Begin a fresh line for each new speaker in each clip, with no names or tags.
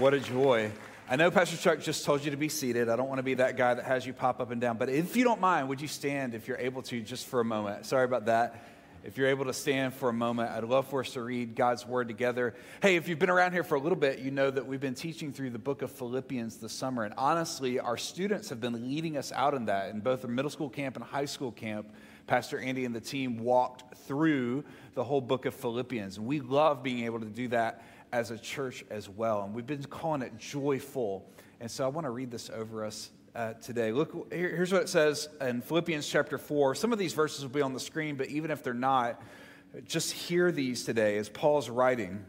What a joy. I know Pastor Chuck just told you to be seated. I don't want to be that guy that has you pop up and down. But if you don't mind, would you stand if you're able to just for a moment? Sorry about that. If you're able to stand for a moment, I'd love for us to read God's word together. Hey, if you've been around here for a little bit, you know that we've been teaching through the book of Philippians this summer. And honestly, our students have been leading us out in that in both the middle school camp and high school camp. Pastor Andy and the team walked through the whole book of Philippians. And we love being able to do that as a church as well. And we've been calling it joyful. And so I want to read this over us uh, today. Look, here, here's what it says in Philippians chapter 4. Some of these verses will be on the screen, but even if they're not, just hear these today as Paul's writing.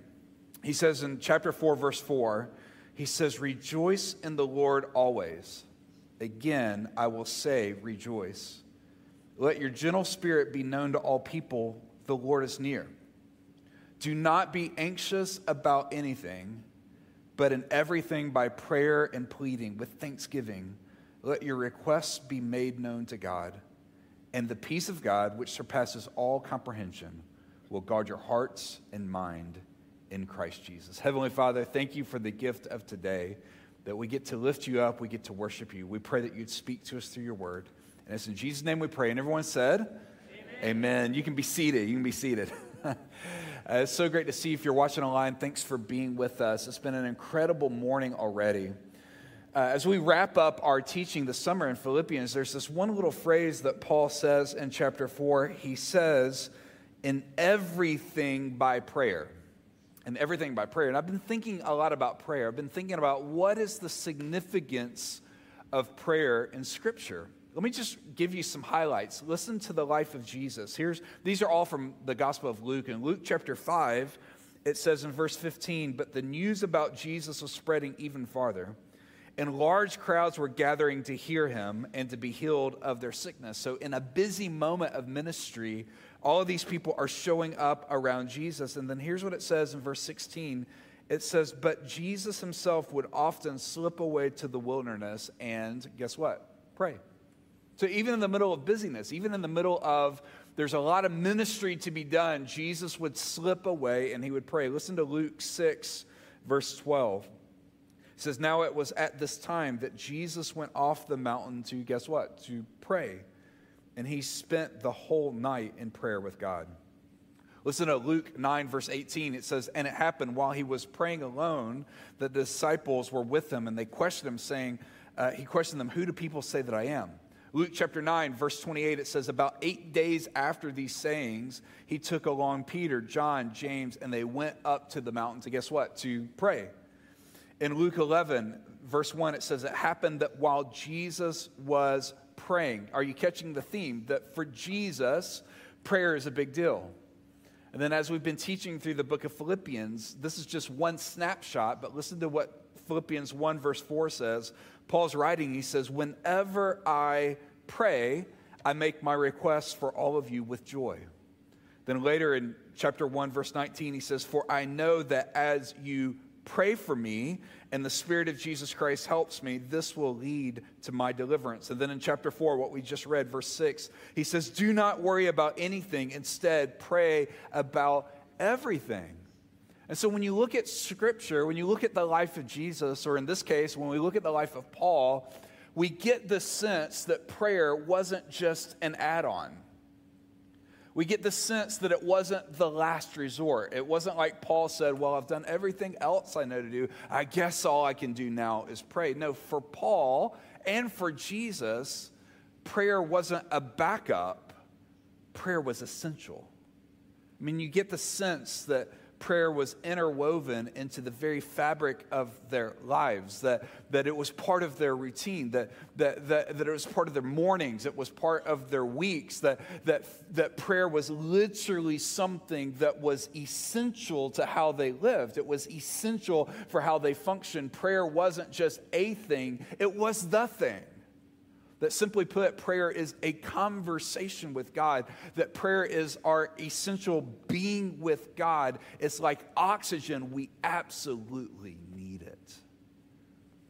He says in chapter 4, verse 4, he says, Rejoice in the Lord always. Again, I will say, Rejoice. Let your gentle spirit be known to all people. The Lord is near. Do not be anxious about anything, but in everything by prayer and pleading with thanksgiving, let your requests be made known to God. And the peace of God, which surpasses all comprehension, will guard your hearts and mind in Christ Jesus. Heavenly Father, thank you for the gift of today that we get to lift you up, we get to worship you. We pray that you'd speak to us through your word. And it's in Jesus' name we pray. And everyone said, Amen. Amen. You can be seated. You can be seated. Uh, it's so great to see. If you're watching online, thanks for being with us. It's been an incredible morning already. Uh, as we wrap up our teaching this summer in Philippians, there's this one little phrase that Paul says in chapter 4. He says, in everything by prayer. And everything by prayer. And I've been thinking a lot about prayer. I've been thinking about what is the significance of prayer in Scripture. Let me just give you some highlights. Listen to the life of Jesus. Here's these are all from the Gospel of Luke. In Luke chapter 5, it says in verse 15, "But the news about Jesus was spreading even farther, and large crowds were gathering to hear him and to be healed of their sickness." So in a busy moment of ministry, all of these people are showing up around Jesus. And then here's what it says in verse 16. It says, "But Jesus himself would often slip away to the wilderness and guess what? Pray." So, even in the middle of busyness, even in the middle of there's a lot of ministry to be done, Jesus would slip away and he would pray. Listen to Luke 6, verse 12. It says, Now it was at this time that Jesus went off the mountain to, guess what? To pray. And he spent the whole night in prayer with God. Listen to Luke 9, verse 18. It says, And it happened while he was praying alone, the disciples were with him, and they questioned him, saying, uh, He questioned them, Who do people say that I am? Luke chapter 9, verse 28, it says, About eight days after these sayings, he took along Peter, John, James, and they went up to the mountain to guess what? To pray. In Luke 11, verse 1, it says, It happened that while Jesus was praying, are you catching the theme? That for Jesus, prayer is a big deal. And then as we've been teaching through the book of Philippians, this is just one snapshot, but listen to what Philippians 1, verse 4 says. Paul's writing, he says, Whenever I pray, I make my requests for all of you with joy. Then later in chapter 1, verse 19, he says, For I know that as you pray for me and the Spirit of Jesus Christ helps me, this will lead to my deliverance. And then in chapter 4, what we just read, verse 6, he says, Do not worry about anything. Instead, pray about everything. And so when you look at scripture, when you look at the life of Jesus, or in this case, when we look at the life of Paul, we get the sense that prayer wasn't just an add on. We get the sense that it wasn't the last resort. It wasn't like Paul said, Well, I've done everything else I know to do. I guess all I can do now is pray. No, for Paul and for Jesus, prayer wasn't a backup, prayer was essential. I mean, you get the sense that prayer was interwoven into the very fabric of their lives, that, that it was part of their routine, that, that, that, that it was part of their mornings, it was part of their weeks, that, that, that prayer was literally something that was essential to how they lived. It was essential for how they functioned. Prayer wasn't just a thing, it was the thing. That simply put, prayer is a conversation with God, that prayer is our essential being with God. It's like oxygen, we absolutely need it.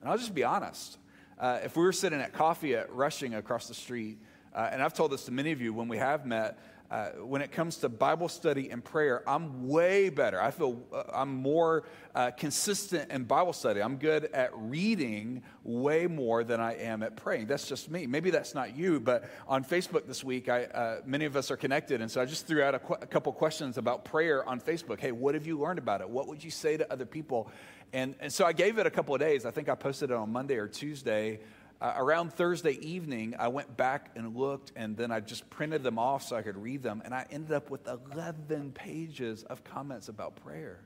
And I'll just be honest. Uh, if we were sitting at coffee at Rushing across the street, uh, and I've told this to many of you when we have met, uh, when it comes to Bible study and prayer, I'm way better. I feel uh, I'm more uh, consistent in Bible study. I'm good at reading way more than I am at praying. That's just me. Maybe that's not you, but on Facebook this week, I, uh, many of us are connected. And so I just threw out a, qu- a couple questions about prayer on Facebook. Hey, what have you learned about it? What would you say to other people? And, and so I gave it a couple of days. I think I posted it on Monday or Tuesday uh, around Thursday evening, I went back and looked, and then I just printed them off so I could read them. And I ended up with 11 pages of comments about prayer.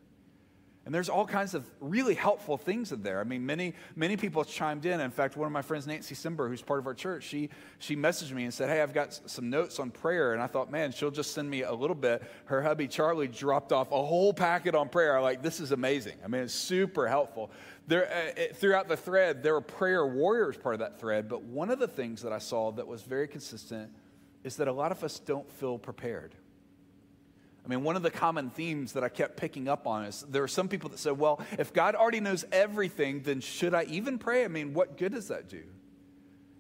And there's all kinds of really helpful things in there. I mean, many, many people chimed in. In fact, one of my friends, Nancy Simber, who's part of our church, she, she messaged me and said, Hey, I've got some notes on prayer. And I thought, man, she'll just send me a little bit. Her hubby, Charlie, dropped off a whole packet on prayer. I'm like, this is amazing. I mean, it's super helpful. There, uh, it, throughout the thread, there were prayer warriors part of that thread. But one of the things that I saw that was very consistent is that a lot of us don't feel prepared. I mean, one of the common themes that I kept picking up on is there are some people that said, well, if God already knows everything, then should I even pray? I mean, what good does that do?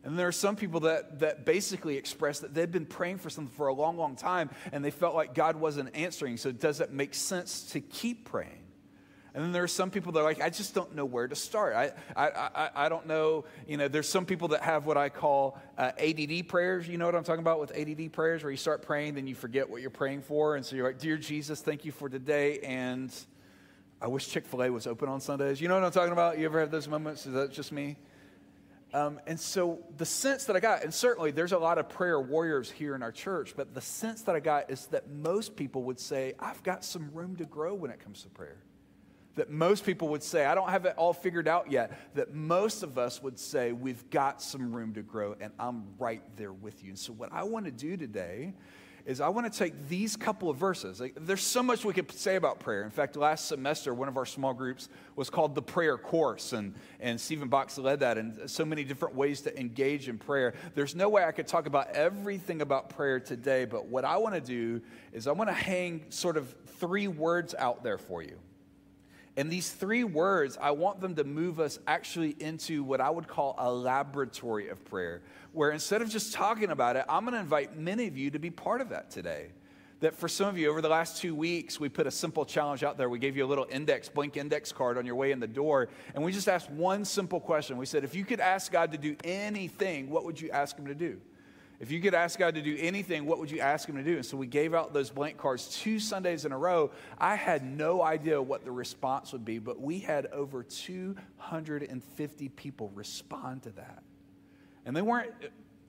And there are some people that, that basically express that they've been praying for something for a long, long time and they felt like God wasn't answering. So, does it make sense to keep praying? And then there are some people that are like, I just don't know where to start. I, I, I, I don't know, you know, there's some people that have what I call uh, ADD prayers. You know what I'm talking about with ADD prayers, where you start praying, then you forget what you're praying for. And so you're like, Dear Jesus, thank you for today. And I wish Chick fil A was open on Sundays. You know what I'm talking about? You ever have those moments? Is that just me? Um, and so the sense that I got, and certainly there's a lot of prayer warriors here in our church, but the sense that I got is that most people would say, I've got some room to grow when it comes to prayer that most people would say, I don't have it all figured out yet, that most of us would say, we've got some room to grow, and I'm right there with you. And so, what I want to do today is I want to take these couple of verses. Like, there's so much we could say about prayer. In fact, last semester, one of our small groups was called the Prayer Course, and, and Stephen Box led that, and so many different ways to engage in prayer. There's no way I could talk about everything about prayer today, but what I want to do is I want to hang sort of three words out there for you. And these three words, I want them to move us actually into what I would call a laboratory of prayer, where instead of just talking about it, I'm going to invite many of you to be part of that today. That for some of you, over the last two weeks, we put a simple challenge out there. We gave you a little index, blank index card on your way in the door, and we just asked one simple question. We said, if you could ask God to do anything, what would you ask Him to do? If you could ask God to do anything, what would you ask Him to do? And so we gave out those blank cards two Sundays in a row. I had no idea what the response would be, but we had over 250 people respond to that. And they weren't.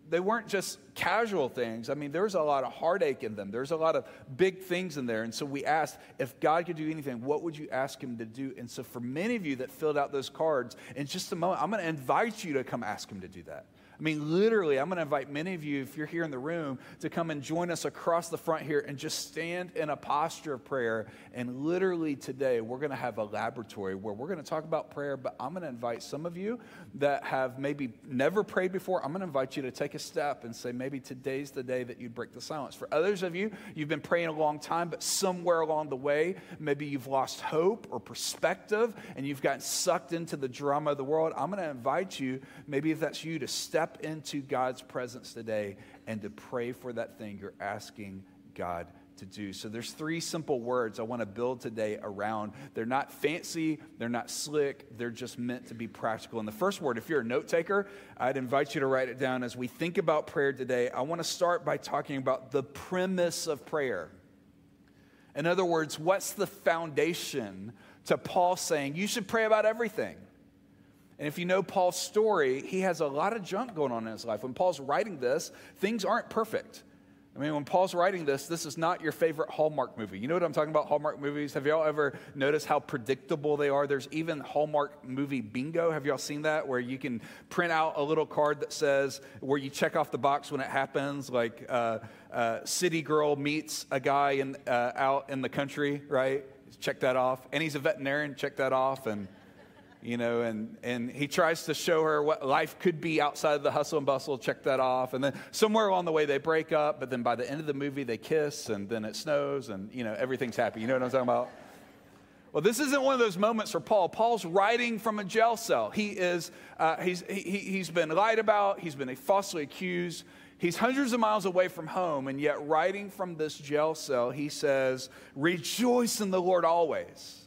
They weren't just casual things. I mean, there's a lot of heartache in them. There's a lot of big things in there. And so we asked if God could do anything, what would you ask Him to do? And so, for many of you that filled out those cards, in just a moment, I'm going to invite you to come ask Him to do that. I mean, literally, I'm going to invite many of you, if you're here in the room, to come and join us across the front here and just stand in a posture of prayer. And literally today, we're going to have a laboratory where we're going to talk about prayer, but I'm going to invite some of you that have maybe never prayed before, I'm going to invite you to take a step and say, maybe today's the day that you break the silence. For others of you, you've been praying a long time, but somewhere along the way, maybe you've lost hope or perspective and you've gotten sucked into the drama of the world. I'm going to invite you, maybe if that's you, to step step into God's presence today and to pray for that thing you're asking God to do. So there's three simple words I want to build today around. They're not fancy, they're not slick, they're just meant to be practical. And the first word, if you're a note taker, I'd invite you to write it down as we think about prayer today. I want to start by talking about the premise of prayer. In other words, what's the foundation to Paul saying you should pray about everything? And if you know Paul's story, he has a lot of junk going on in his life. When Paul's writing this, things aren't perfect. I mean, when Paul's writing this, this is not your favorite Hallmark movie. You know what I'm talking about? Hallmark movies. Have y'all ever noticed how predictable they are? There's even Hallmark movie bingo. Have y'all seen that? Where you can print out a little card that says, where you check off the box when it happens, like uh, uh, City Girl meets a guy in, uh, out in the country, right? Check that off. And he's a veterinarian, check that off. And you know, and, and he tries to show her what life could be outside of the hustle and bustle, check that off. And then somewhere along the way they break up, but then by the end of the movie they kiss and then it snows and, you know, everything's happy. You know what I'm talking about? Well, this isn't one of those moments for Paul. Paul's writing from a jail cell. He is, uh, he's, he, he's been lied about, he's been falsely accused, He's hundreds of miles away from home, and yet, writing from this jail cell, he says, Rejoice in the Lord always.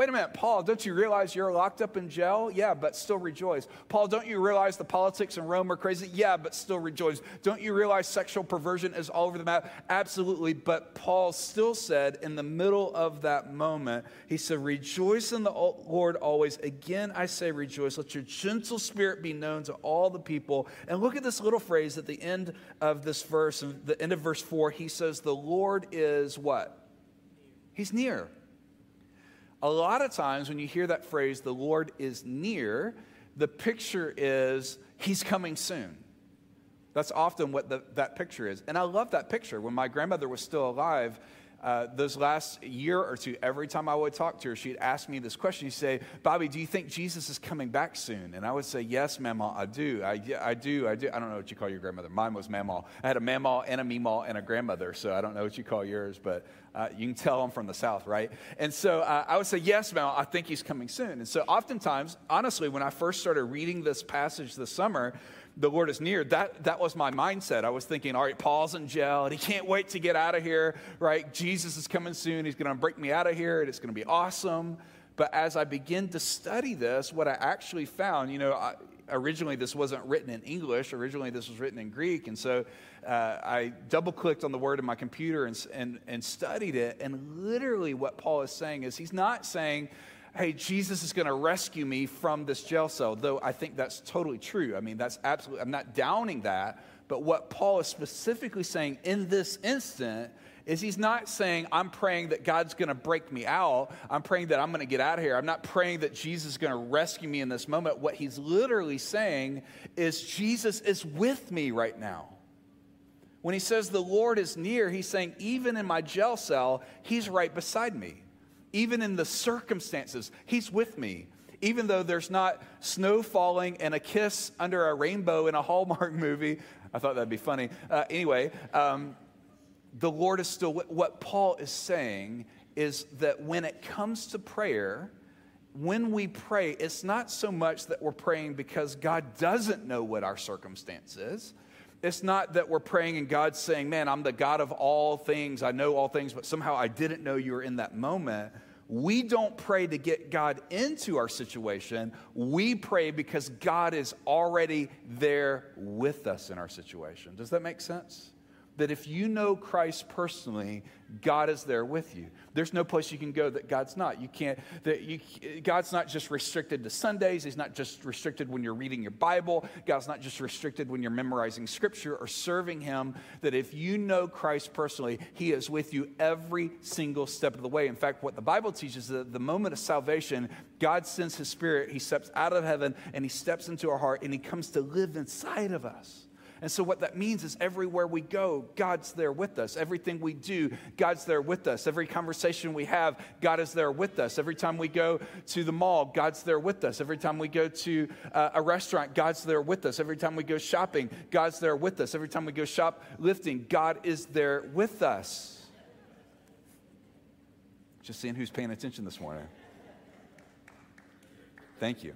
Wait a minute, Paul, don't you realize you're locked up in jail? Yeah, but still rejoice. Paul, don't you realize the politics in Rome are crazy? Yeah, but still rejoice. Don't you realize sexual perversion is all over the map? Absolutely. But Paul still said in the middle of that moment, he said, Rejoice in the Lord always. Again, I say rejoice. Let your gentle spirit be known to all the people. And look at this little phrase at the end of this verse, the end of verse 4. He says, The Lord is what? He's near. A lot of times when you hear that phrase, the Lord is near, the picture is he's coming soon. That's often what the, that picture is. And I love that picture. When my grandmother was still alive, uh, those last year or two, every time I would talk to her, she'd ask me this question. She'd say, Bobby, do you think Jesus is coming back soon? And I would say, Yes, Mama, I do. I, I do. I do. I don't know what you call your grandmother. Mine was Mama. I had a Mama and a Meemaw and a grandmother, so I don't know what you call yours, but uh, you can tell I'm from the South, right? And so uh, I would say, Yes, Mama, I think he's coming soon. And so oftentimes, honestly, when I first started reading this passage this summer, the Lord is near, that, that was my mindset. I was thinking, all right, Paul's in jail and he can't wait to get out of here, right? Jesus is coming soon. He's going to break me out of here and it's going to be awesome. But as I begin to study this, what I actually found, you know, I, originally this wasn't written in English. Originally this was written in Greek. And so uh, I double clicked on the word in my computer and, and, and studied it. And literally what Paul is saying is he's not saying, hey, Jesus is going to rescue me from this jail cell, though I think that's totally true. I mean, that's absolutely, I'm not downing that. But what Paul is specifically saying in this instant is he's not saying, I'm praying that God's going to break me out. I'm praying that I'm going to get out of here. I'm not praying that Jesus is going to rescue me in this moment. What he's literally saying is, Jesus is with me right now. When he says the Lord is near, he's saying, even in my jail cell, he's right beside me even in the circumstances, He's with me. Even though there's not snow falling and a kiss under a rainbow in a Hallmark movie, I thought that'd be funny. Uh, anyway, um, the Lord is still, what Paul is saying is that when it comes to prayer, when we pray, it's not so much that we're praying because God doesn't know what our circumstance is. It's not that we're praying and God's saying, Man, I'm the God of all things. I know all things, but somehow I didn't know you were in that moment. We don't pray to get God into our situation. We pray because God is already there with us in our situation. Does that make sense? That if you know Christ personally, God is there with you. There's no place you can go that God's not. You can't, that you, God's not just restricted to Sundays. He's not just restricted when you're reading your Bible. God's not just restricted when you're memorizing scripture or serving Him. That if you know Christ personally, He is with you every single step of the way. In fact, what the Bible teaches is that the moment of salvation, God sends His Spirit. He steps out of heaven and He steps into our heart and He comes to live inside of us. And so, what that means is everywhere we go, God's there with us. Everything we do, God's there with us. Every conversation we have, God is there with us. Every time we go to the mall, God's there with us. Every time we go to uh, a restaurant, God's there with us. Every time we go shopping, God's there with us. Every time we go shoplifting, God is there with us. Just seeing who's paying attention this morning. Thank you.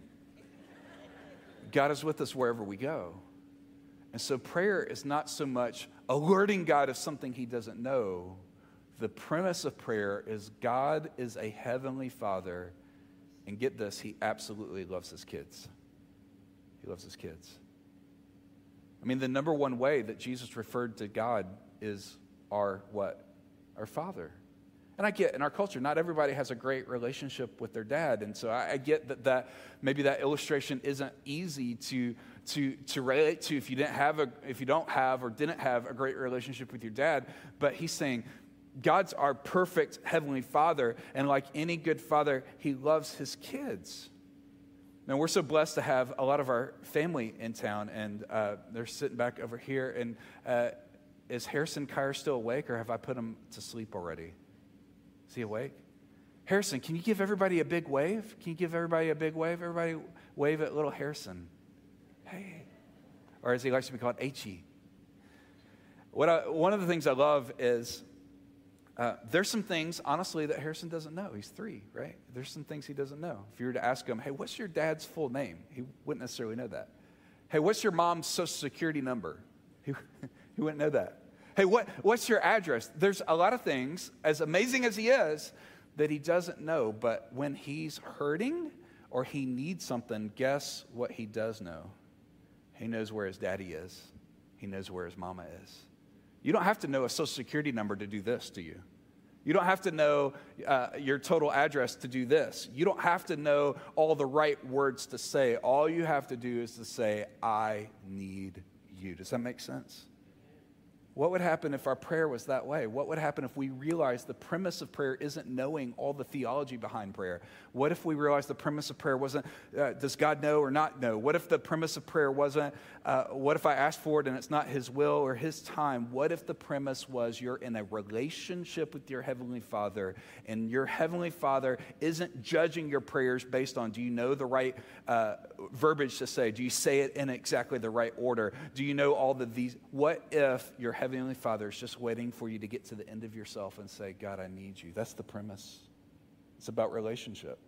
God is with us wherever we go. And so prayer is not so much alerting God of something he doesn't know. The premise of prayer is God is a heavenly father, and get this, he absolutely loves his kids. He loves his kids. I mean, the number one way that Jesus referred to God is our what? Our father. And I get in our culture, not everybody has a great relationship with their dad. And so I, I get that, that maybe that illustration isn't easy to to, to relate to if you didn't have a, if you don't have or didn't have a great relationship with your dad. But he's saying, God's our perfect heavenly father, and like any good father, he loves his kids. Now, we're so blessed to have a lot of our family in town, and uh, they're sitting back over here. And uh, is Harrison Kyer still awake, or have I put him to sleep already? Is he awake? Harrison, can you give everybody a big wave? Can you give everybody a big wave? Everybody wave at little Harrison hey, or as he likes to be called, H-E. What I, one of the things I love is uh, there's some things, honestly, that Harrison doesn't know. He's three, right? There's some things he doesn't know. If you were to ask him, hey, what's your dad's full name? He wouldn't necessarily know that. Hey, what's your mom's social security number? He, he wouldn't know that. Hey, what, what's your address? There's a lot of things, as amazing as he is, that he doesn't know. But when he's hurting or he needs something, guess what he does know? He knows where his daddy is, he knows where his mama is. You don't have to know a social security number to do this, do you? You don't have to know uh, your total address to do this. You don't have to know all the right words to say. All you have to do is to say, I need you. Does that make sense? What would happen if our prayer was that way? What would happen if we realized the premise of prayer isn't knowing all the theology behind prayer? What if we realized the premise of prayer wasn't, uh, does God know or not know? What if the premise of prayer wasn't, uh, what if I ask for it and it's not His will or His time? What if the premise was you're in a relationship with your Heavenly Father and your Heavenly Father isn't judging your prayers based on do you know the right uh, verbiage to say? Do you say it in exactly the right order? Do you know all the these? What if your Heavenly Father is just waiting for you to get to the end of yourself and say, God, I need you. That's the premise. It's about relationship.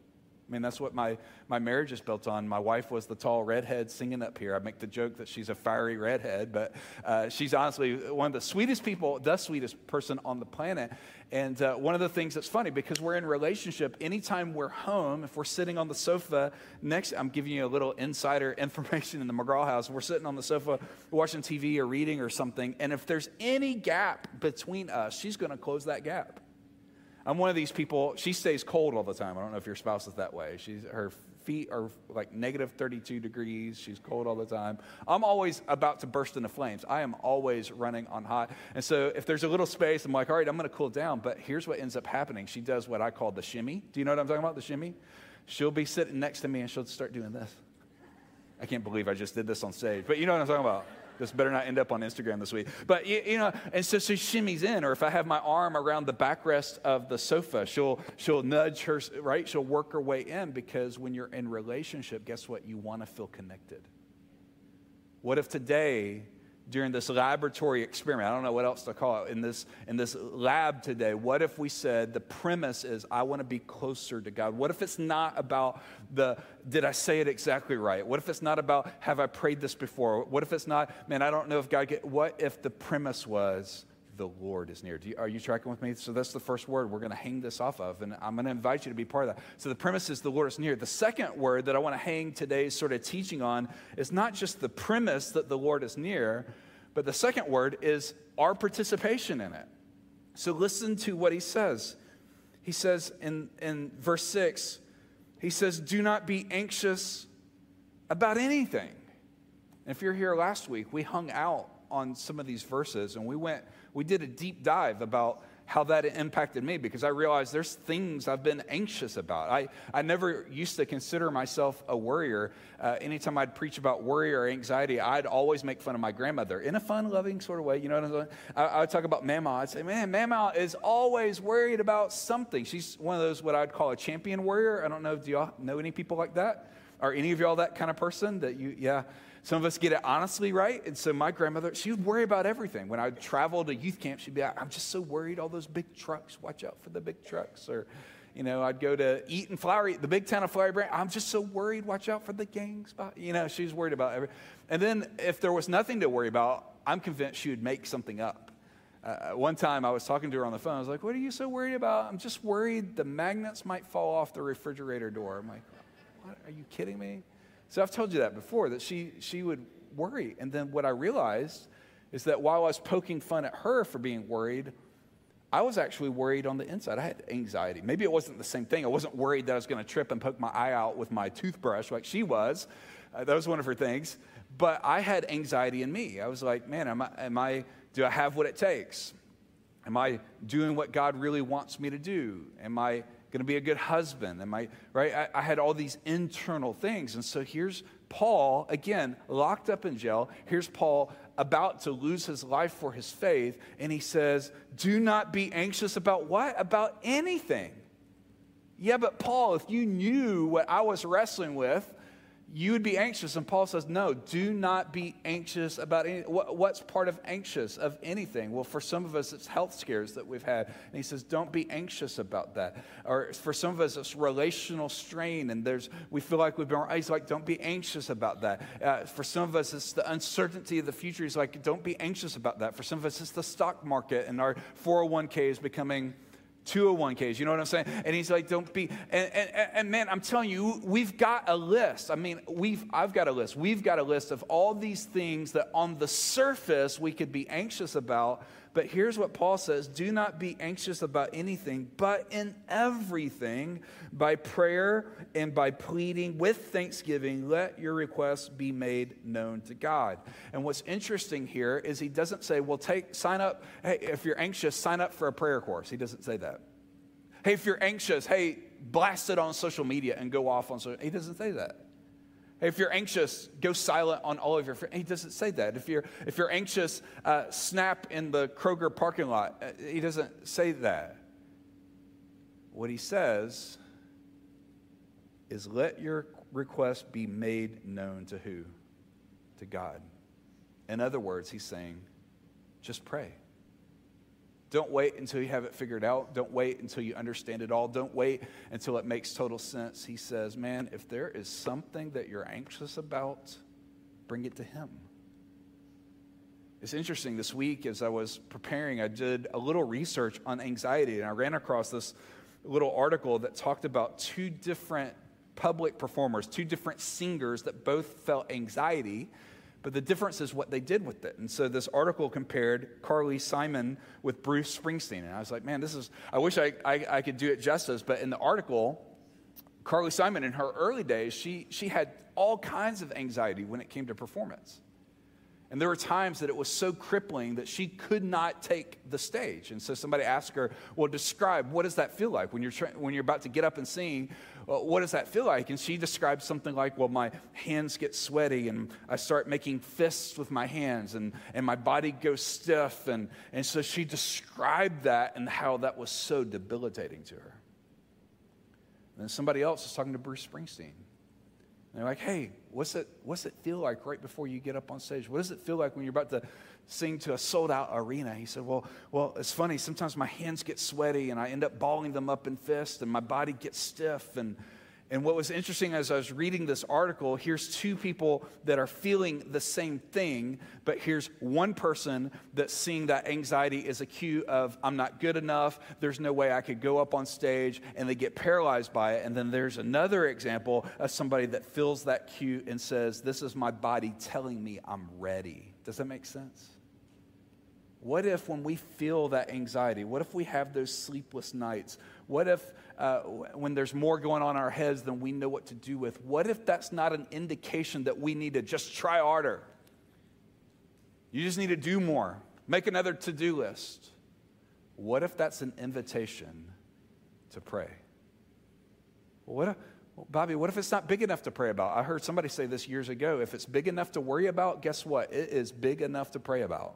I mean, that's what my, my marriage is built on. My wife was the tall redhead singing up here. I make the joke that she's a fiery redhead, but uh, she's honestly one of the sweetest people, the sweetest person on the planet. And uh, one of the things that's funny, because we're in relationship, anytime we're home, if we're sitting on the sofa next, I'm giving you a little insider information in the McGraw house. We're sitting on the sofa watching TV or reading or something, and if there's any gap between us, she's going to close that gap. I'm one of these people, she stays cold all the time. I don't know if your spouse is that way. She's, her feet are like negative 32 degrees. She's cold all the time. I'm always about to burst into flames. I am always running on hot. And so if there's a little space, I'm like, all right, I'm going to cool down. But here's what ends up happening. She does what I call the shimmy. Do you know what I'm talking about? The shimmy? She'll be sitting next to me and she'll start doing this. I can't believe I just did this on stage, but you know what I'm talking about. This better not end up on Instagram this week. But, you, you know, and so she shimmies in, or if I have my arm around the backrest of the sofa, she'll, she'll nudge her, right? She'll work her way in because when you're in relationship, guess what? You want to feel connected. What if today during this laboratory experiment. I don't know what else to call it in this, in this lab today. What if we said the premise is I want to be closer to God? What if it's not about the did I say it exactly right? What if it's not about have I prayed this before? What if it's not, man, I don't know if God get what if the premise was the Lord is near. You, are you tracking with me? So that's the first word we're going to hang this off of, and I'm going to invite you to be part of that. So the premise is the Lord is near. The second word that I want to hang today's sort of teaching on is not just the premise that the Lord is near, but the second word is our participation in it. So listen to what he says. He says in, in verse 6, he says, Do not be anxious about anything. And if you're here last week, we hung out on some of these verses and we went we did a deep dive about how that impacted me because I realized there's things I've been anxious about. I, I never used to consider myself a worrier. Uh, anytime I'd preach about worry or anxiety, I'd always make fun of my grandmother in a fun, loving sort of way. You know what I'm saying? I, I would talk about Mama. I'd say, man, Mama is always worried about something. She's one of those, what I'd call a champion warrior. I don't know, do y'all know any people like that? Are any of y'all that kind of person that you, yeah? Some of us get it honestly right. And so my grandmother, she would worry about everything. When I would travel to youth camp, she'd be like, I'm just so worried, all those big trucks, watch out for the big trucks. Or, you know, I'd go to Eat Eaton Flowery, the big town of Flowery Branch. I'm just so worried, watch out for the gangs. You know, she's worried about everything. And then if there was nothing to worry about, I'm convinced she would make something up. Uh, one time I was talking to her on the phone. I was like, What are you so worried about? I'm just worried the magnets might fall off the refrigerator door. I'm like, What? Are you kidding me? So I've told you that before, that she, she would worry. And then what I realized is that while I was poking fun at her for being worried, I was actually worried on the inside. I had anxiety. Maybe it wasn't the same thing. I wasn't worried that I was going to trip and poke my eye out with my toothbrush like she was. Uh, that was one of her things. But I had anxiety in me. I was like, man, am I, am I, do I have what it takes? Am I doing what God really wants me to do? Am I going to be a good husband? Am I, right? I, I had all these internal things. And so here's Paul, again, locked up in jail. Here's Paul about to lose his life for his faith. And he says, Do not be anxious about what? About anything. Yeah, but Paul, if you knew what I was wrestling with, you would be anxious. And Paul says, no, do not be anxious about anything. what's part of anxious of anything? Well, for some of us, it's health scares that we've had. And he says, don't be anxious about that. Or for some of us, it's relational strain. And there's, we feel like we've been, he's like, don't be anxious about that. Uh, for some of us, it's the uncertainty of the future. He's like, don't be anxious about that. For some of us, it's the stock market and our 401k is becoming 201ks, you know what I'm saying? And he's like, don't be, and, and, and, man, I'm telling you, we've got a list. I mean, we've, I've got a list. We've got a list of all these things that on the surface we could be anxious about, but here's what Paul says do not be anxious about anything, but in everything, by prayer and by pleading with thanksgiving, let your requests be made known to God. And what's interesting here is he doesn't say, well, take, sign up. Hey, if you're anxious, sign up for a prayer course. He doesn't say that. Hey, if you're anxious, hey, blast it on social media and go off on social. He doesn't say that. If you're anxious, go silent on all of your friends. He doesn't say that. If you're, if you're anxious, uh, snap in the Kroger parking lot. Uh, he doesn't say that. What he says is let your request be made known to who? To God. In other words, he's saying, just pray. Don't wait until you have it figured out. Don't wait until you understand it all. Don't wait until it makes total sense. He says, Man, if there is something that you're anxious about, bring it to Him. It's interesting. This week, as I was preparing, I did a little research on anxiety, and I ran across this little article that talked about two different public performers, two different singers that both felt anxiety but the difference is what they did with it. And so this article compared Carly Simon with Bruce Springsteen. And I was like, man, this is, I wish I, I, I could do it justice. But in the article, Carly Simon, in her early days, she, she had all kinds of anxiety when it came to performance. And there were times that it was so crippling that she could not take the stage. And so somebody asked her, Well, describe what does that feel like when you're, tra- when you're about to get up and sing? Well, what does that feel like? And she described something like, well, my hands get sweaty and I start making fists with my hands and, and my body goes stiff. And, and so she described that and how that was so debilitating to her. And then somebody else was talking to Bruce Springsteen. And they're like, hey, what's it, what's it feel like right before you get up on stage? What does it feel like when you're about to sing to a sold out arena. He said, well, well, it's funny. Sometimes my hands get sweaty and I end up balling them up in fists and my body gets stiff. And, and what was interesting as I was reading this article, here's two people that are feeling the same thing, but here's one person that's seeing that anxiety as a cue of, I'm not good enough, there's no way I could go up on stage, and they get paralyzed by it. And then there's another example of somebody that feels that cue and says, This is my body telling me I'm ready. Does that make sense? What if, when we feel that anxiety, what if we have those sleepless nights? What if, uh, when there's more going on in our heads than we know what to do with, what if that's not an indication that we need to just try harder? You just need to do more, make another to do list. What if that's an invitation to pray? what if, Bobby, what if it's not big enough to pray about? I heard somebody say this years ago. If it's big enough to worry about, guess what? It is big enough to pray about.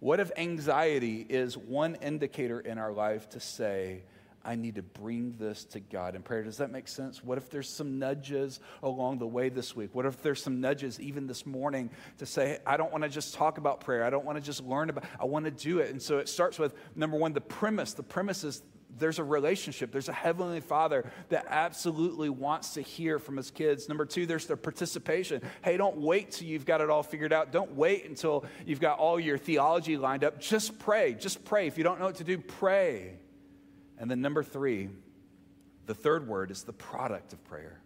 What if anxiety is one indicator in our life to say, I need to bring this to God in prayer. Does that make sense? What if there's some nudges along the way this week? What if there's some nudges even this morning to say, I don't want to just talk about prayer. I don't want to just learn about I want to do it. And so it starts with number one, the premise. The premise is there's a relationship. There's a heavenly father that absolutely wants to hear from his kids. Number two, there's the participation. Hey, don't wait till you've got it all figured out. Don't wait until you've got all your theology lined up. Just pray. Just pray. If you don't know what to do, pray. And then number three, the third word is the product of prayer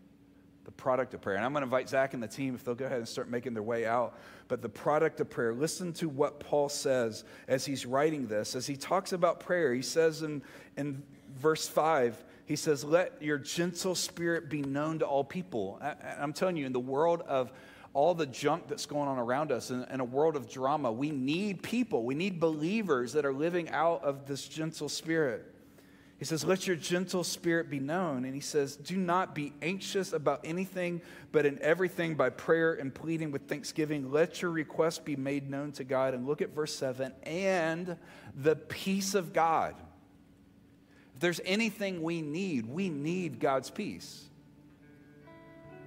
the product of prayer. And I'm going to invite Zach and the team if they'll go ahead and start making their way out. But the product of prayer, listen to what Paul says as he's writing this. As he talks about prayer, he says in, in verse 5, he says, Let your gentle spirit be known to all people. I, I'm telling you, in the world of all the junk that's going on around us in, in, a world of drama. We need people, we need believers that are living out of this gentle spirit. He says, Let your gentle spirit be known. And he says, Do not be anxious about anything, but in everything by prayer and pleading with thanksgiving, let your requests be made known to God. And look at verse 7 and the peace of God. If there's anything we need, we need God's peace.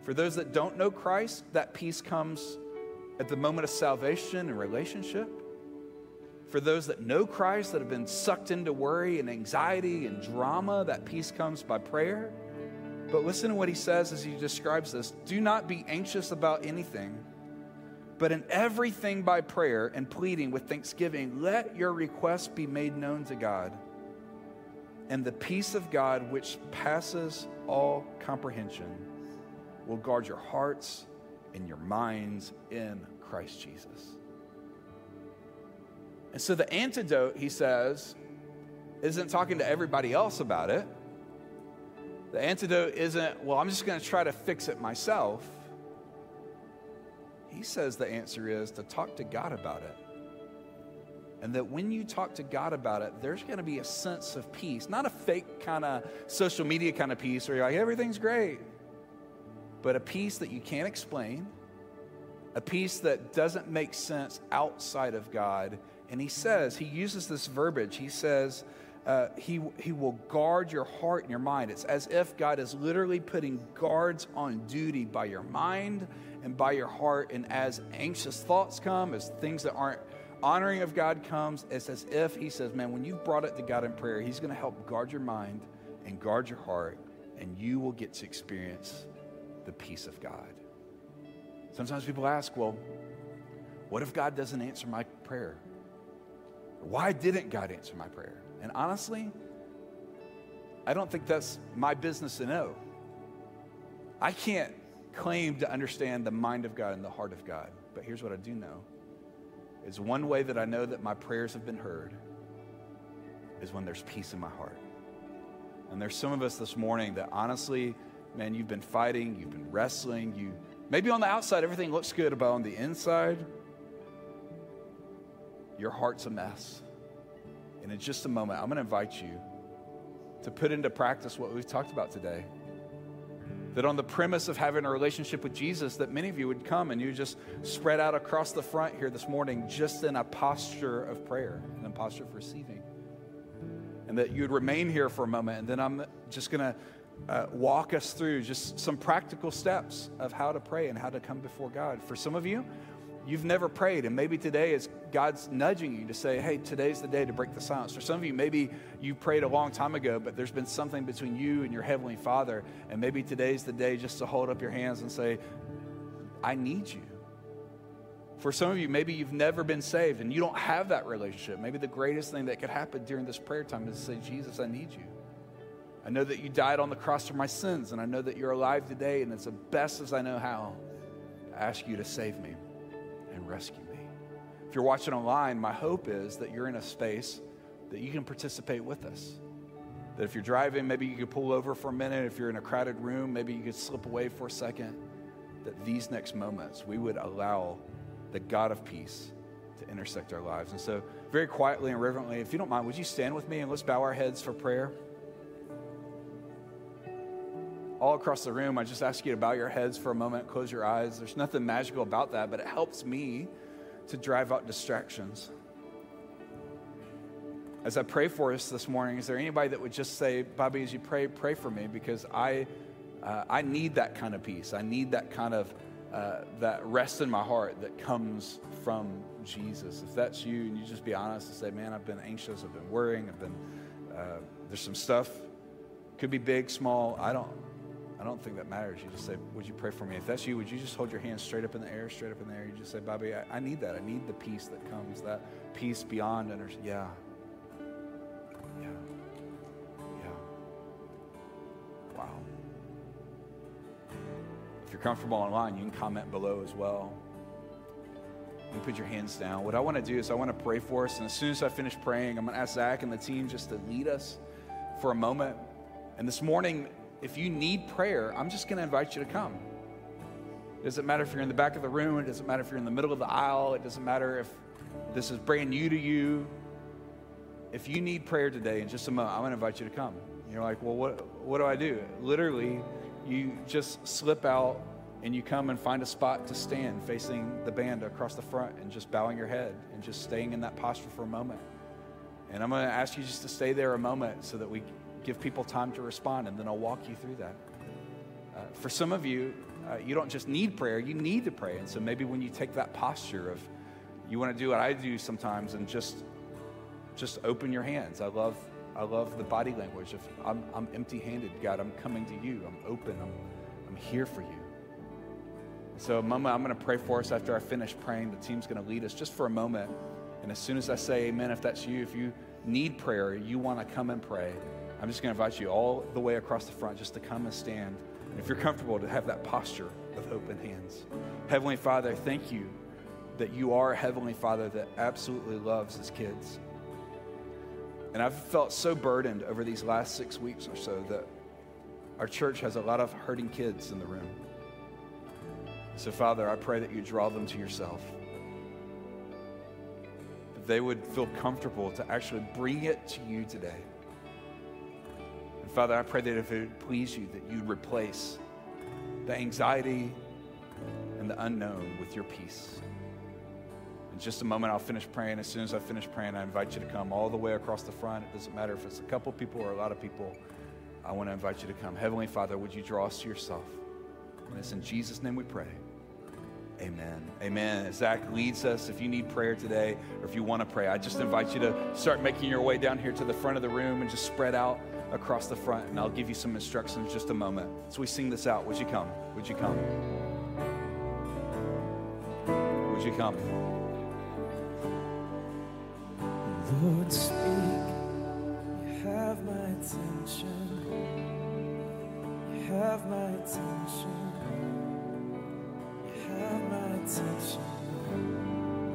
For those that don't know Christ, that peace comes at the moment of salvation and relationship. For those that know Christ, that have been sucked into worry and anxiety and drama, that peace comes by prayer. But listen to what he says as he describes this Do not be anxious about anything, but in everything by prayer and pleading with thanksgiving, let your requests be made known to God. And the peace of God, which passes all comprehension, will guard your hearts and your minds in Christ Jesus. And so the antidote, he says, isn't talking to everybody else about it. The antidote isn't, well, I'm just going to try to fix it myself. He says the answer is to talk to God about it. And that when you talk to God about it, there's going to be a sense of peace. Not a fake kind of social media kind of peace where you're like, everything's great, but a peace that you can't explain, a peace that doesn't make sense outside of God. And he says, he uses this verbiage. He says, uh, he, he will guard your heart and your mind. It's as if God is literally putting guards on duty by your mind and by your heart. And as anxious thoughts come, as things that aren't honoring of God comes, it's as if He says, Man, when you've brought it to God in prayer, He's going to help guard your mind and guard your heart, and you will get to experience the peace of God. Sometimes people ask, Well, what if God doesn't answer my prayer? Why didn't God answer my prayer? And honestly, I don't think that's my business to know. I can't claim to understand the mind of God and the heart of God, but here's what I do know is one way that I know that my prayers have been heard is when there's peace in my heart. And there's some of us this morning that honestly, man, you've been fighting, you've been wrestling, you maybe on the outside everything looks good, but on the inside, your heart's a mess. And in just a moment, I'm going to invite you to put into practice what we've talked about today. That on the premise of having a relationship with Jesus, that many of you would come and you just spread out across the front here this morning, just in a posture of prayer, in a posture of receiving. And that you'd remain here for a moment, and then I'm just going to uh, walk us through just some practical steps of how to pray and how to come before God. For some of you, you've never prayed, and maybe today is God's nudging you to say, hey, today's the day to break the silence. For some of you, maybe you prayed a long time ago, but there's been something between you and your Heavenly Father, and maybe today's the day just to hold up your hands and say, I need you. For some of you, maybe you've never been saved and you don't have that relationship. Maybe the greatest thing that could happen during this prayer time is to say, Jesus, I need you. I know that you died on the cross for my sins, and I know that you're alive today, and it's the best as I know how. I ask you to save me and rescue me. If you're watching online, my hope is that you're in a space that you can participate with us. That if you're driving, maybe you could pull over for a minute. If you're in a crowded room, maybe you could slip away for a second. That these next moments, we would allow the God of peace to intersect our lives. And so, very quietly and reverently, if you don't mind, would you stand with me and let's bow our heads for prayer? All across the room, I just ask you to bow your heads for a moment, close your eyes. There's nothing magical about that, but it helps me to drive out distractions. As I pray for us this morning, is there anybody that would just say, Bobby, as you pray, pray for me because I, uh, I need that kind of peace. I need that kind of uh, that rest in my heart that comes from Jesus. If that's you, and you just be honest and say, man, I've been anxious, I've been worrying, I've been, uh, there's some stuff, could be big, small, I don't, I don't think that matters. You just say, Would you pray for me? If that's you, would you just hold your hands straight up in the air, straight up in the air? You just say, Bobby, I, I need that. I need the peace that comes, that peace beyond understanding. Yeah. Yeah. Yeah. Wow. If you're comfortable online, you can comment below as well. You put your hands down. What I want to do is I want to pray for us. And as soon as I finish praying, I'm going to ask Zach and the team just to lead us for a moment. And this morning, if you need prayer, I'm just going to invite you to come. It doesn't matter if you're in the back of the room, it doesn't matter if you're in the middle of the aisle, it doesn't matter if this is brand new to you. If you need prayer today, in just a moment, I'm going to invite you to come. You're like, well, what, what do I do? Literally, you just slip out and you come and find a spot to stand facing the band across the front and just bowing your head and just staying in that posture for a moment. And I'm going to ask you just to stay there a moment so that we give people time to respond, and then I'll walk you through that. Uh, for some of you, uh, you don't just need prayer, you need to pray. And so maybe when you take that posture of, you want to do what I do sometimes and just, just open your hands. I love, I love the body language of I'm, I'm empty-handed, God. I'm coming to you. I'm open. I'm, I'm here for you. So, Mama, I'm going to pray for us after I finish praying. The team's going to lead us just for a moment. And as soon as I say amen, if that's you, if you need prayer, you want to come and pray, I'm just going to invite you all the way across the front just to come and stand. And if you're comfortable, to have that posture of open hands. Heavenly Father, thank you that you are a Heavenly Father that absolutely loves his kids. And I've felt so burdened over these last six weeks or so that our church has a lot of hurting kids in the room. So, Father, I pray that you draw them to yourself. That they would feel comfortable to actually bring it to you today. Father, I pray that if it would please you, that you'd replace the anxiety and the unknown with your peace. In just a moment, I'll finish praying. As soon as I finish praying, I invite you to come all the way across the front. It doesn't matter if it's a couple people or a lot of people. I want to invite you to come. Heavenly Father, would you draw us to yourself? And it's in Jesus' name we pray. Amen. Amen. Zach leads us, if you need prayer today or if you want to pray, I just invite you to start making your way down here to the front of the room and just spread out across the front. And I'll give you some instructions in just a moment. So we sing this out, would you come? Would you come? Would you come?
Lord, speak. You have my attention. You have my attention. You have my attention.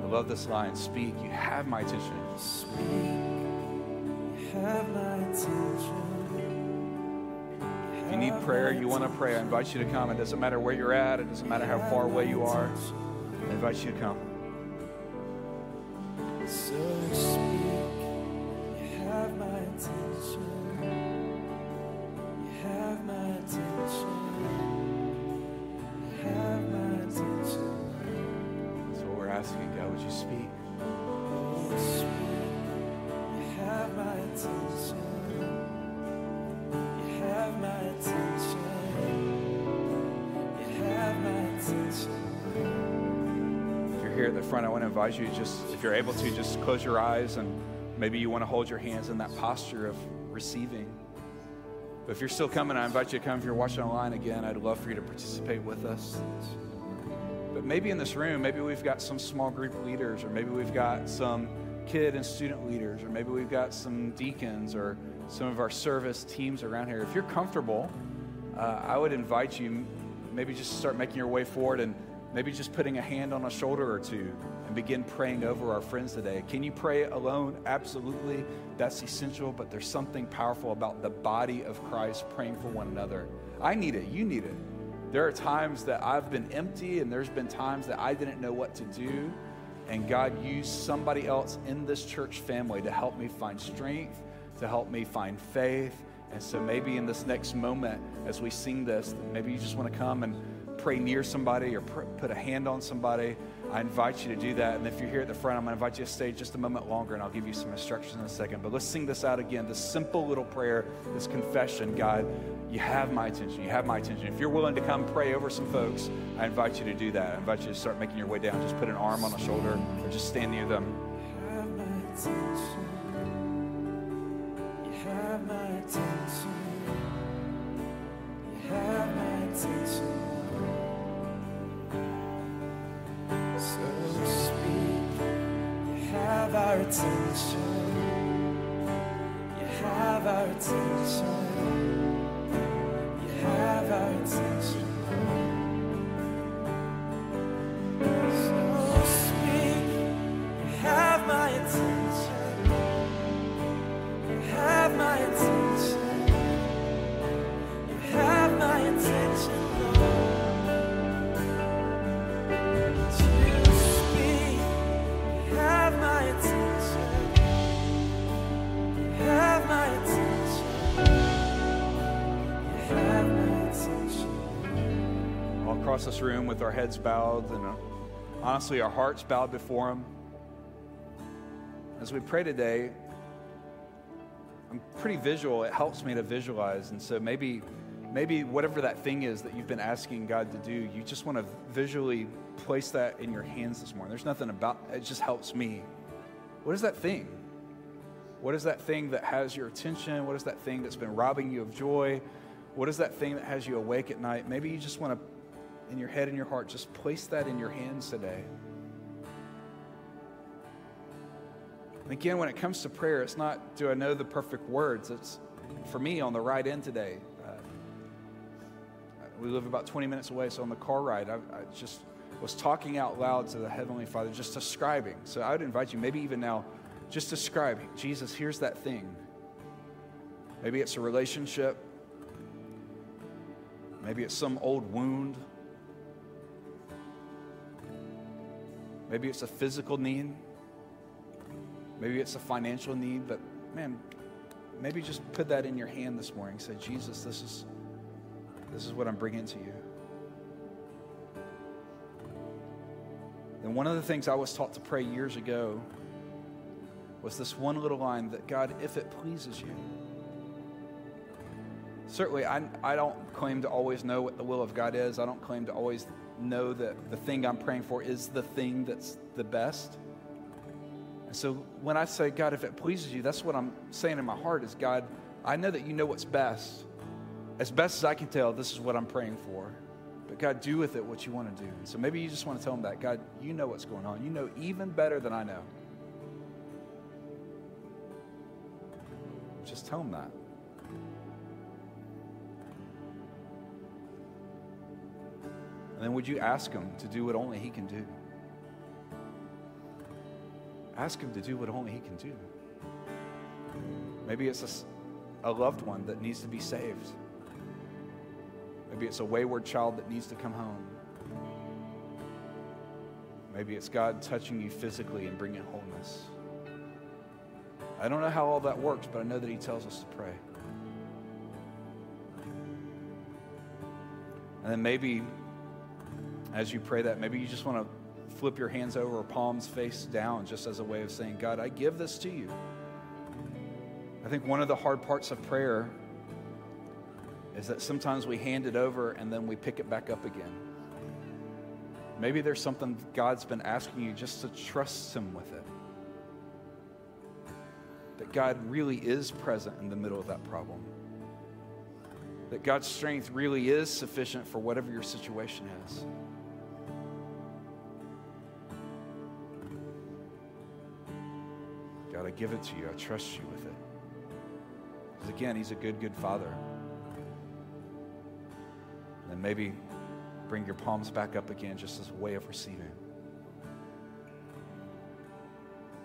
I love this line. Speak. You have my attention.
Speak. You have my attention.
If you need prayer, you want to pray, I invite you to come. It doesn't matter where you're at, it doesn't matter how far away you are. I invite you to come. Invite you just, if you're able to, just close your eyes and maybe you want to hold your hands in that posture of receiving. But if you're still coming, I invite you to come. If you're watching online again, I'd love for you to participate with us. But maybe in this room, maybe we've got some small group leaders, or maybe we've got some kid and student leaders, or maybe we've got some deacons or some of our service teams around here. If you're comfortable, uh, I would invite you maybe just start making your way forward and maybe just putting a hand on a shoulder or two and begin praying over our friends today. Can you pray alone? Absolutely. That's essential, but there's something powerful about the body of Christ praying for one another. I need it. You need it. There are times that I've been empty, and there's been times that I didn't know what to do. And God used somebody else in this church family to help me find strength, to help me find faith. And so maybe in this next moment, as we sing this, maybe you just want to come and pray near somebody or put a hand on somebody. I invite you to do that. And if you're here at the front, I'm going to invite you to stay just a moment longer and I'll give you some instructions in a second. But let's sing this out again this simple little prayer, this confession God, you have my attention. You have my attention. If you're willing to come pray over some folks, I invite you to do that. I invite you to start making your way down. Just put an arm on a shoulder or just stand near them.
You have my attention. You have my attention. Have our attention. You have our attention. You have our attention.
This room with our heads bowed and uh, honestly our hearts bowed before Him. As we pray today, I'm pretty visual. It helps me to visualize. And so maybe maybe whatever that thing is that you've been asking God to do, you just want to visually place that in your hands this morning. There's nothing about it, just helps me. What is that thing? What is that thing that has your attention? What is that thing that's been robbing you of joy? What is that thing that has you awake at night? Maybe you just want to, in your head and your heart, just place that in your hands today. And again, when it comes to prayer, it's not do I know the perfect words? It's for me on the ride in today. Uh, we live about 20 minutes away, so on the car ride, I, I just was talking out loud to the Heavenly Father, just describing. So I would invite you, maybe even now, just describe Jesus, here's that thing. Maybe it's a relationship, maybe it's some old wound, maybe it's a physical need, maybe it's a financial need, but man, maybe just put that in your hand this morning. Say, Jesus, this is, this is what I'm bringing to you. And one of the things I was taught to pray years ago was this one little line that God, if it pleases you. Certainly, I, I don't claim to always know what the will of God is. I don't claim to always know that the thing I'm praying for is the thing that's the best. And so when I say, God, if it pleases you, that's what I'm saying in my heart is, God, I know that you know what's best. As best as I can tell, this is what I'm praying for. But God, do with it what you want to do. And So maybe you just want to tell him that. God, you know what's going on. You know even better than I know. Just tell him that. And then would you ask him to do what only he can do? Ask him to do what only he can do. Maybe it's a, a loved one that needs to be saved. Maybe it's a wayward child that needs to come home. Maybe it's God touching you physically and bringing wholeness. I don't know how all that works, but I know that He tells us to pray. And then maybe as you pray that, maybe you just want to flip your hands over or palms face down just as a way of saying, God, I give this to you. I think one of the hard parts of prayer is that sometimes we hand it over and then we pick it back up again. Maybe there's something God's been asking you just to trust Him with it. That God really is present in the middle of that problem. That God's strength really is sufficient for whatever your situation is. Give it to you. I trust you with it. Because again, He's a good, good Father. And maybe bring your palms back up again just as a way of receiving.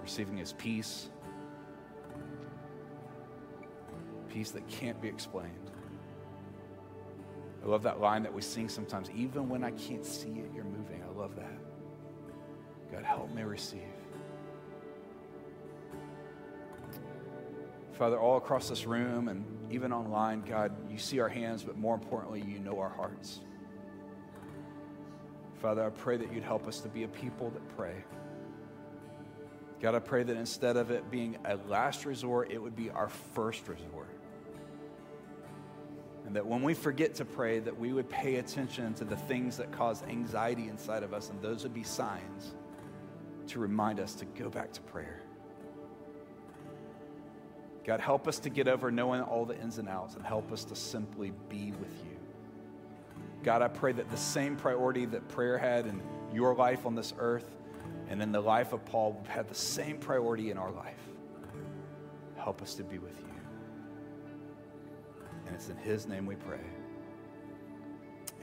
Receiving His peace, peace that can't be explained. I love that line that we sing sometimes. Even when I can't see it, you're moving. I love that. God, help me receive. Father, all across this room and even online, God, you see our hands, but more importantly, you know our hearts. Father, I pray that you'd help us to be a people that pray. God, I pray that instead of it being a last resort, it would be our first resort. And that when we forget to pray, that we would pay attention to the things that cause anxiety inside of us, and those would be signs to remind us to go back to prayer. God, help us to get over knowing all the ins and outs and help us to simply be with you. God, I pray that the same priority that prayer had in your life on this earth and in the life of Paul would have the same priority in our life. Help us to be with you. And it's in his name we pray.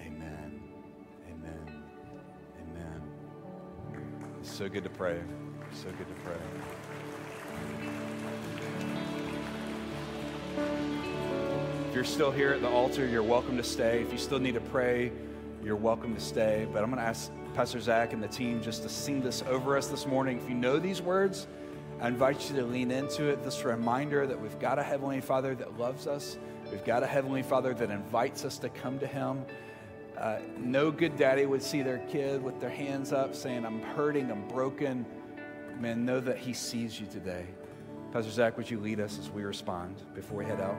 Amen. Amen. Amen. It's so good to pray. So good to pray. If you're still here at the altar, you're welcome to stay. If you still need to pray, you're welcome to stay. But I'm going to ask Pastor Zach and the team just to sing this over us this morning. If you know these words, I invite you to lean into it. This reminder that we've got a Heavenly Father that loves us, we've got a Heavenly Father that invites us to come to Him. Uh, no good daddy would see their kid with their hands up saying, I'm hurting, I'm broken. Man, know that He sees you today. Pastor Zach, would you lead us as we respond before we head out?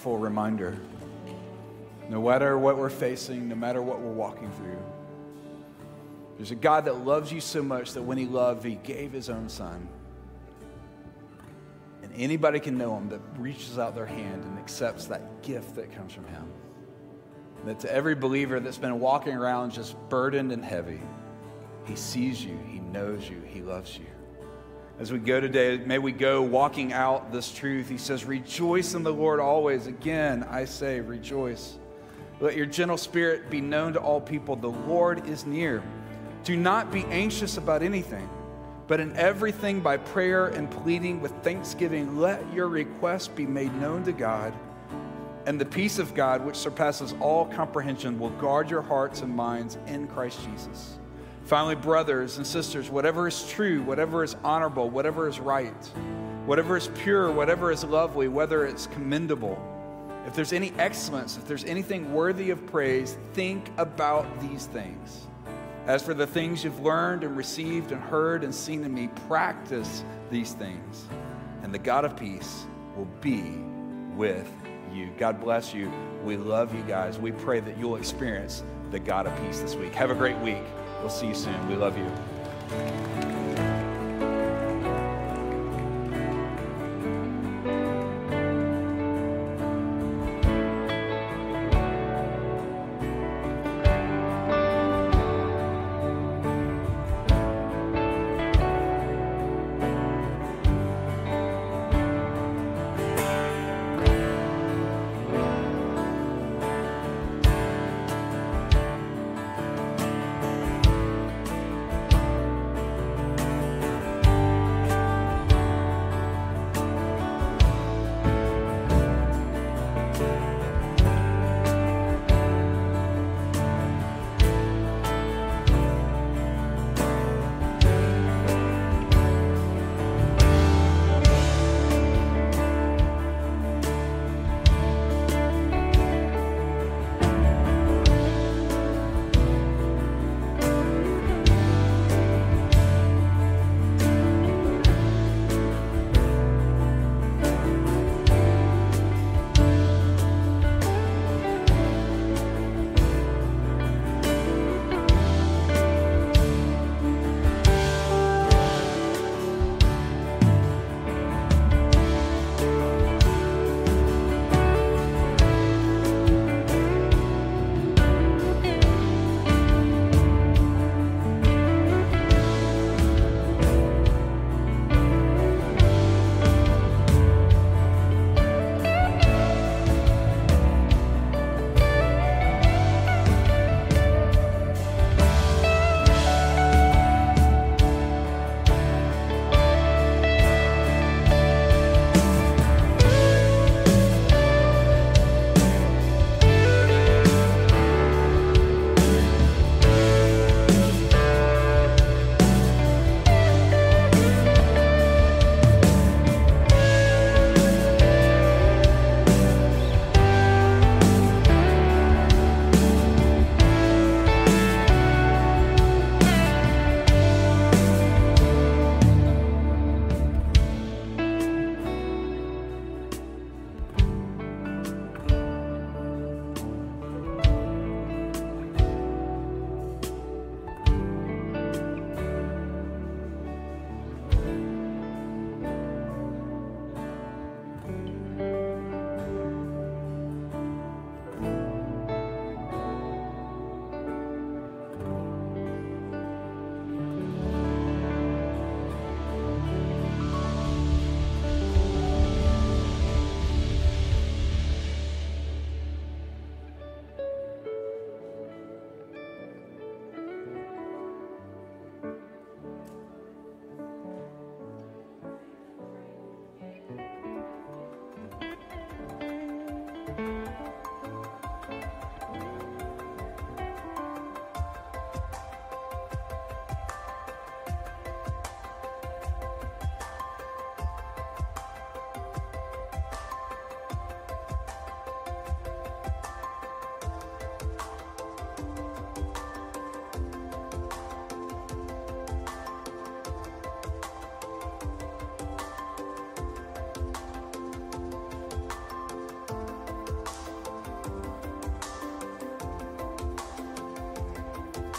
Powerful reminder. No matter what we're facing, no matter what we're walking through, there's a God that loves you so much that when He loved, He gave His own Son. And anybody can know Him that reaches out their hand and accepts that gift that comes from Him. That to every believer that's been walking around just burdened and heavy, He sees you, He knows you, He loves you. As we go today, may we go walking out this truth. He says, Rejoice in the Lord always. Again, I say, rejoice. Let your gentle spirit be known to all people. The Lord is near. Do not be anxious about anything, but in everything by prayer and pleading with thanksgiving, let your requests be made known to God. And the peace of God, which surpasses all comprehension, will guard your hearts and minds in Christ Jesus. Finally, brothers and sisters, whatever is true, whatever is honorable, whatever is right, whatever is pure, whatever is lovely, whether it's commendable, if there's any excellence, if there's anything worthy of praise, think about these things. As for the things you've learned and received and heard and seen in me, practice these things, and the God of peace will be with you. God bless you. We love you guys. We pray that you'll experience the God of peace this week. Have a great week. We'll see you soon. We love you.